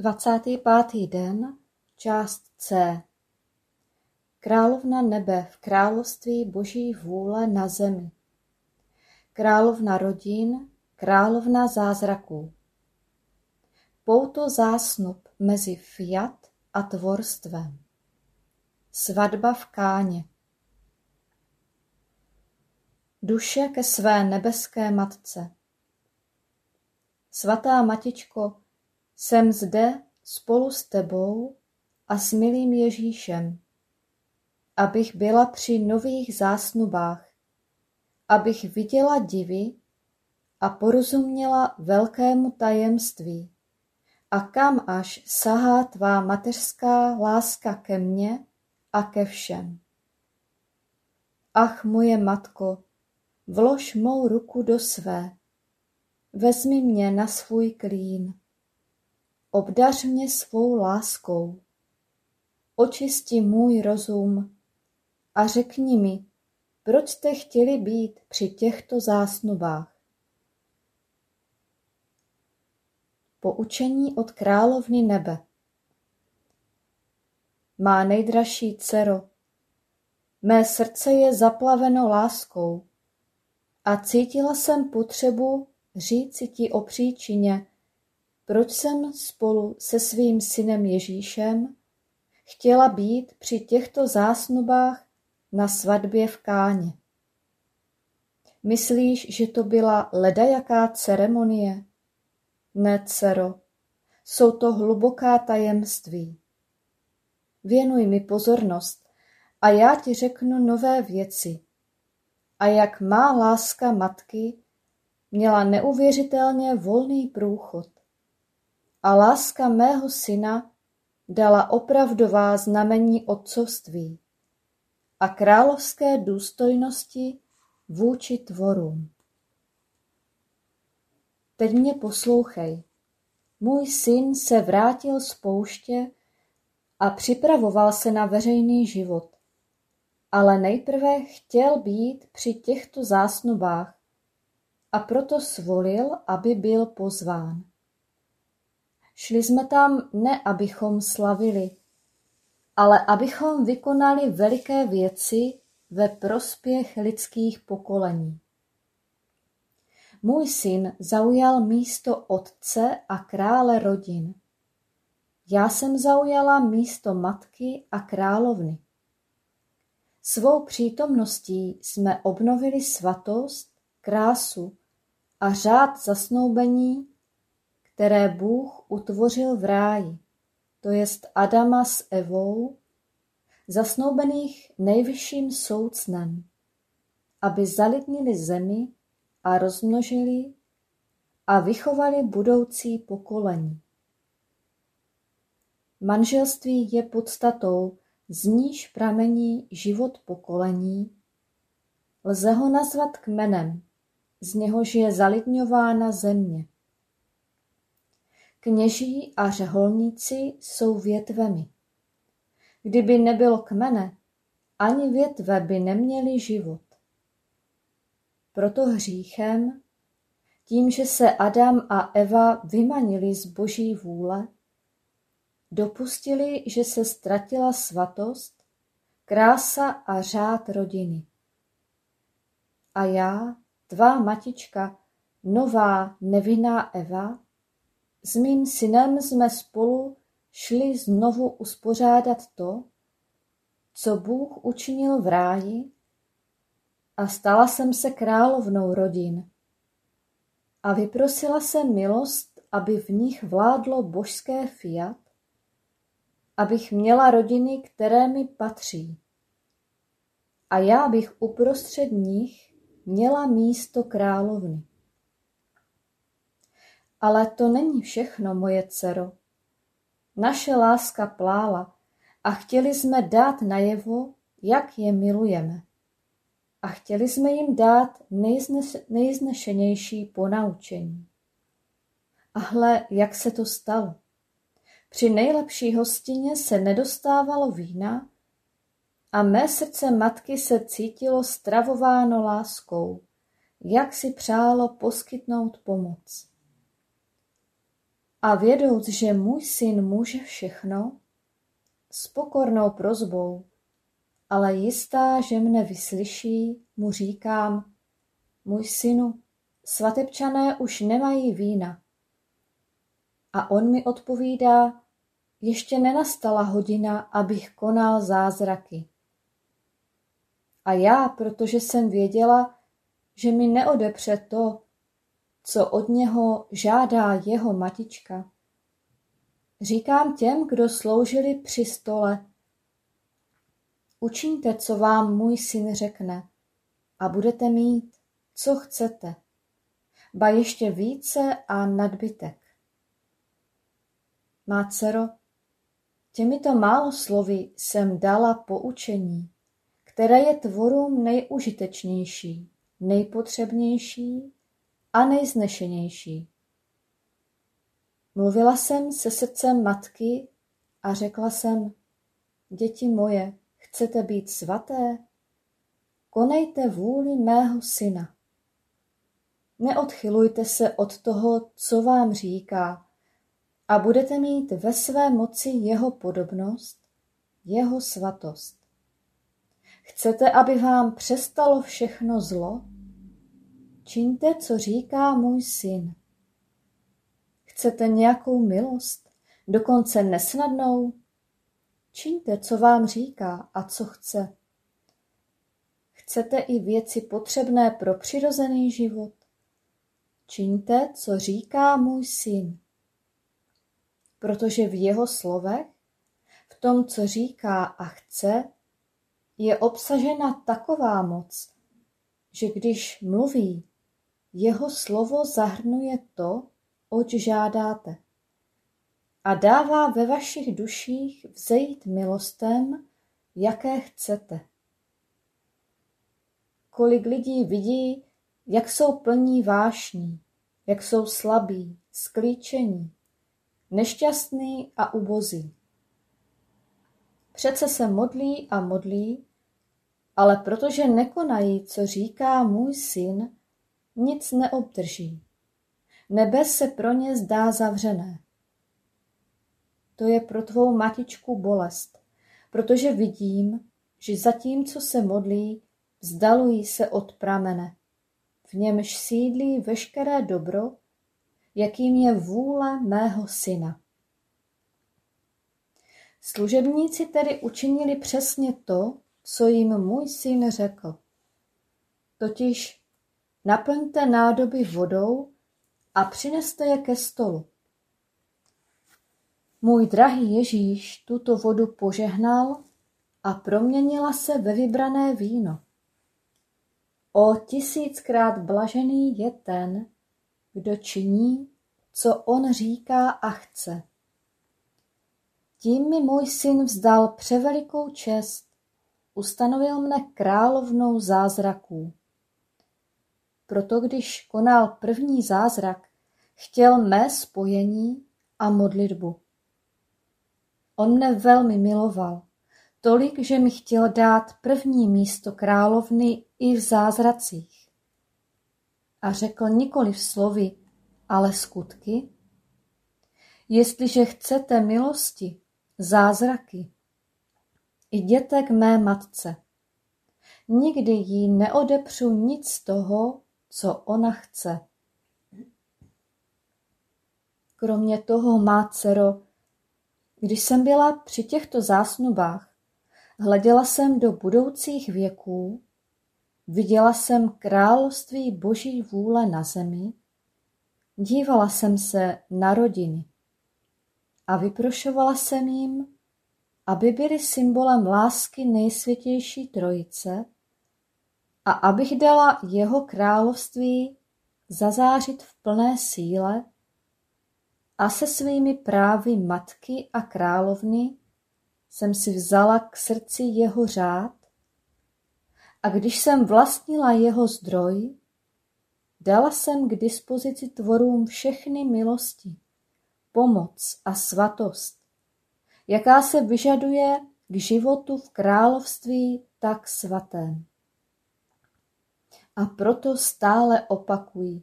Dvacátý pátý den, část C. Královna nebe v království boží vůle na zemi. Královna rodin, královna zázraků. Pouto zásnub mezi fiat a tvorstvem. Svatba v Káně. Duše ke své nebeské matce. Svatá Matičko, jsem zde spolu s tebou a s milým Ježíšem, abych byla při nových zásnubách, abych viděla divy a porozuměla velkému tajemství. A kam až sahá tvá mateřská láska ke mně a ke všem. Ach, moje matko, vlož mou ruku do své, vezmi mě na svůj klín, obdař mě svou láskou, očisti můj rozum a řekni mi, proč jste chtěli být při těchto zásnubách. Poučení od královny nebe. Má nejdražší dcero, mé srdce je zaplaveno láskou a cítila jsem potřebu říci ti o příčině, proč jsem spolu se svým synem Ježíšem chtěla být při těchto zásnubách na svatbě v Káně. Myslíš, že to byla ledajaká ceremonie? Ne, dcero, jsou to hluboká tajemství. Věnuj mi pozornost a já ti řeknu nové věci. a jak má láska matky měla neuvěřitelně volný průchod. A láska mého syna dala opravdová znamení otcovství a královské důstojnosti vůči tvorům. Teď mě poslouchej. Můj syn se vrátil z pouště a připravoval se na veřejný život. Ale nejprve chtěl být při těchto zásnubách a proto svolil, aby byl pozván. Šli jsme tam ne, abychom slavili, ale abychom vykonali veliké věci ve prospěch lidských pokolení. Můj syn zaujal místo otce a krále rodin. Já jsem zaujala místo matky a královny. Svou přítomností jsme obnovili svatost, krásu a řád zasnoubení, které Bůh utvořil v ráji, to jest Adama s Evou, zasnoubených nejvyšším soucnem, aby zalidnili zemi a rozmnožili a vychovali budoucí pokolení. Manželství je podstatou, z níž pramení život pokolení, lze ho nazvat kmenem, z něhož je zalidňována země. Kněží a řeholníci jsou větvemi. Kdyby nebylo kmene, ani větve by neměly život. Proto hříchem, tím, že se Adam a Eva vymanili z boží vůle, dopustili, že se ztratila svatost, krása a řád rodiny. A já, tvá matička, nová nevinná Eva, s mým synem jsme spolu šli znovu uspořádat to, co Bůh učinil v ráji a stala jsem se královnou rodin. A vyprosila jsem milost, aby v nich vládlo božské fiat, abych měla rodiny, které mi patří. A já bych uprostřed nich měla místo královny. Ale to není všechno, moje dcero. Naše láska plála a chtěli jsme dát najevo, jak je milujeme. A chtěli jsme jim dát nejznešenější ponaučení. A hle, jak se to stalo. Při nejlepší hostině se nedostávalo vína a mé srdce matky se cítilo stravováno láskou, jak si přálo poskytnout pomoc. A vědouc, že můj syn může všechno, s pokornou prozbou, ale jistá, že mne vyslyší, mu říkám, můj synu, svatebčané už nemají vína. A on mi odpovídá, ještě nenastala hodina, abych konal zázraky. A já, protože jsem věděla, že mi neodepře to, co od něho žádá jeho matička. Říkám těm, kdo sloužili při stole, učiňte, co vám můj syn řekne, a budete mít, co chcete, ba ještě více a nadbytek. Má dcero, těmito málo slovy jsem dala poučení, které je tvorům nejužitečnější, nejpotřebnější a nejznešenější. Mluvila jsem se srdcem matky a řekla jsem, děti moje, chcete být svaté? Konejte vůli mého syna. Neodchylujte se od toho, co vám říká, a budete mít ve své moci jeho podobnost, jeho svatost. Chcete, aby vám přestalo všechno zlo? Čiňte, co říká můj syn. Chcete nějakou milost, dokonce nesnadnou? Čiňte, co vám říká a co chce. Chcete i věci potřebné pro přirozený život? Čiňte, co říká můj syn. Protože v jeho slovech, v tom, co říká a chce, je obsažena taková moc, že když mluví, jeho slovo zahrnuje to, oč žádáte a dává ve vašich duších vzejít milostem, jaké chcete. Kolik lidí vidí, jak jsou plní vášní, jak jsou slabí, sklíčení, nešťastný a ubozí. Přece se modlí a modlí, ale protože nekonají, co říká můj syn, nic neobdrží. Nebe se pro ně zdá zavřené. To je pro tvou matičku bolest, protože vidím, že zatímco se modlí, vzdalují se od pramene, v němž sídlí veškeré dobro, jakým je vůle mého syna. Služebníci tedy učinili přesně to, co jim můj syn řekl. Totiž naplňte nádoby vodou a přineste je ke stolu. Můj drahý Ježíš tuto vodu požehnal a proměnila se ve vybrané víno. O tisíckrát blažený je ten, kdo činí, co on říká a chce. Tím mi můj syn vzdal převelikou čest, ustanovil mne královnou zázraků. Proto když konal první zázrak, chtěl mé spojení a modlitbu. On mne velmi miloval, tolik, že mi chtěl dát první místo královny i v zázracích. A řekl nikoli v slovy, ale skutky. Jestliže chcete milosti, zázraky, jděte k mé matce. Nikdy jí neodepřu nic z toho, co ona chce. Kromě toho, má dcero, když jsem byla při těchto zásnubách, hleděla jsem do budoucích věků, viděla jsem království boží vůle na zemi, dívala jsem se na rodiny a vyprošovala jsem jim, aby byly symbolem lásky nejsvětější trojice a abych dala jeho království zazářit v plné síle a se svými právy matky a královny jsem si vzala k srdci jeho řád a když jsem vlastnila jeho zdroj, dala jsem k dispozici tvorům všechny milosti, pomoc a svatost, jaká se vyžaduje k životu v království tak svatém. A proto stále opakuji,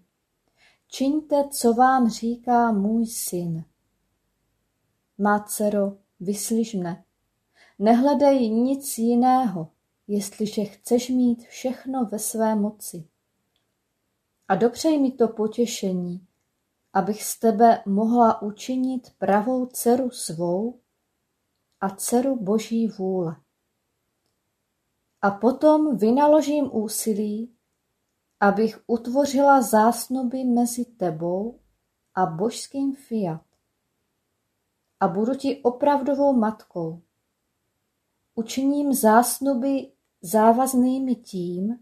Čiňte, co vám říká můj syn. Má dcero, vyslyš mne. Nehledej nic jiného, jestliže chceš mít všechno ve své moci. A dopřej mi to potěšení, abych z tebe mohla učinit pravou dceru svou a dceru Boží vůle. A potom vynaložím úsilí, abych utvořila zásnuby mezi tebou a božským fiat. A budu ti opravdovou matkou. Učiním zásnuby závaznými tím,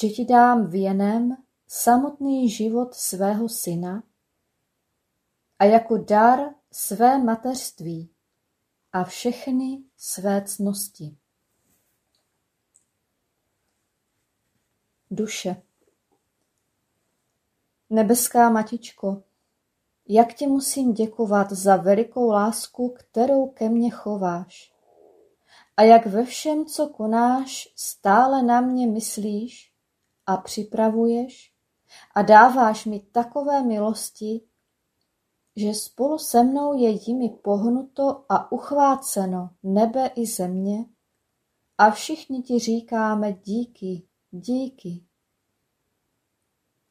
že ti dám věnem samotný život svého syna a jako dar své mateřství a všechny své cnosti. Duše. Nebeská Matičko, jak ti musím děkovat za velikou lásku, kterou ke mně chováš. A jak ve všem, co konáš, stále na mě myslíš a připravuješ a dáváš mi takové milosti, že spolu se mnou je jimi pohnuto a uchváceno nebe i země a všichni ti říkáme díky, díky.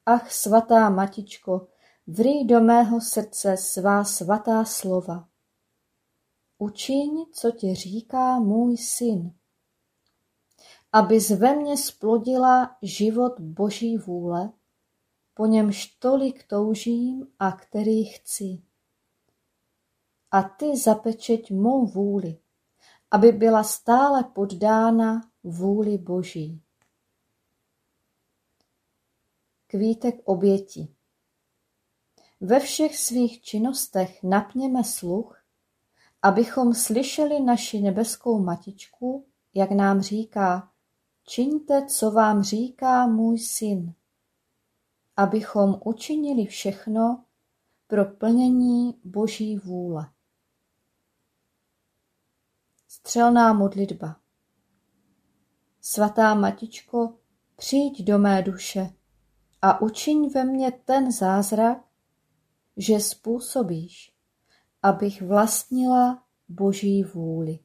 Ach, svatá matičko, vrý do mého srdce svá svatá slova. Učiň, co ti říká můj syn, aby ve mně splodila život Boží vůle, po němž tolik toužím a který chci. A ty zapečeť mou vůli, aby byla stále poddána vůli Boží. Kvítek obětí. Ve všech svých činnostech napněme sluch, abychom slyšeli naši nebeskou matičku, jak nám říká, čiňte, co vám říká můj syn, abychom učinili všechno pro plnění Boží vůle. Střelná modlitba Svatá Matičko, přijď do mé duše a učiň ve mně ten zázrak, že způsobíš, abych vlastnila Boží vůli.